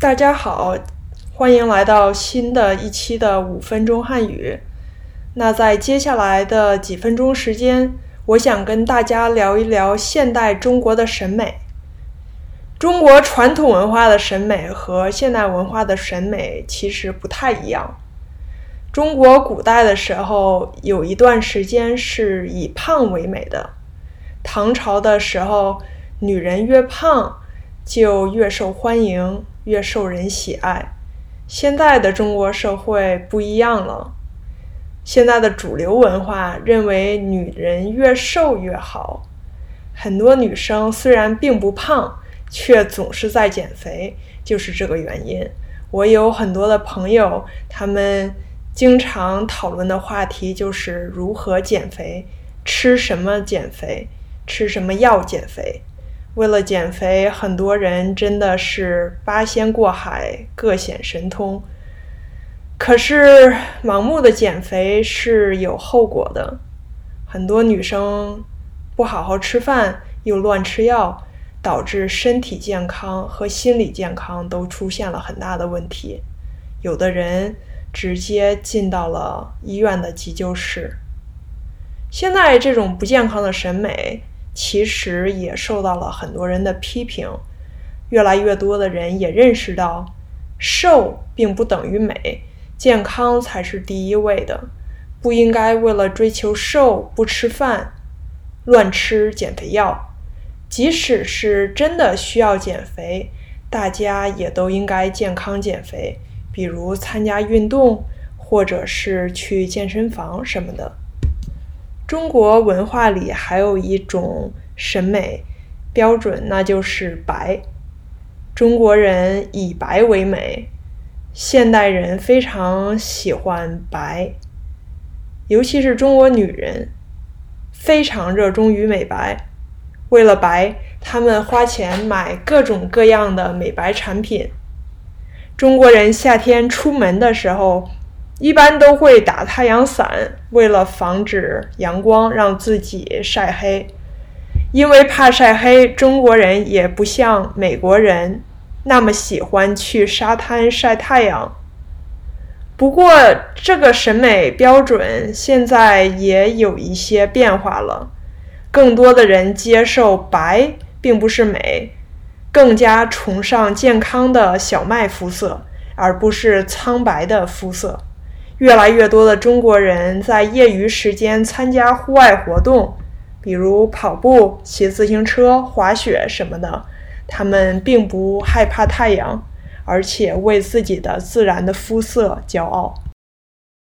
大家好，欢迎来到新的一期的五分钟汉语。那在接下来的几分钟时间，我想跟大家聊一聊现代中国的审美。中国传统文化的审美和现代文化的审美其实不太一样。中国古代的时候有一段时间是以胖为美的，唐朝的时候，女人越胖就越受欢迎。越受人喜爱。现在的中国社会不一样了，现在的主流文化认为女人越瘦越好。很多女生虽然并不胖，却总是在减肥，就是这个原因。我有很多的朋友，他们经常讨论的话题就是如何减肥，吃什么减肥，吃什么药减肥。为了减肥，很多人真的是八仙过海，各显神通。可是，盲目的减肥是有后果的。很多女生不好好吃饭，又乱吃药，导致身体健康和心理健康都出现了很大的问题。有的人直接进到了医院的急救室。现在这种不健康的审美。其实也受到了很多人的批评，越来越多的人也认识到，瘦并不等于美，健康才是第一位的，不应该为了追求瘦不吃饭，乱吃减肥药。即使是真的需要减肥，大家也都应该健康减肥，比如参加运动，或者是去健身房什么的。中国文化里还有一种审美标准，那就是白。中国人以白为美，现代人非常喜欢白，尤其是中国女人非常热衷于美白。为了白，他们花钱买各种各样的美白产品。中国人夏天出门的时候。一般都会打太阳伞，为了防止阳光让自己晒黑。因为怕晒黑，中国人也不像美国人那么喜欢去沙滩晒太阳。不过，这个审美标准现在也有一些变化了，更多的人接受白并不是美，更加崇尚健康的小麦肤色，而不是苍白的肤色。越来越多的中国人在业余时间参加户外活动，比如跑步、骑自行车、滑雪什么的。他们并不害怕太阳，而且为自己的自然的肤色骄傲。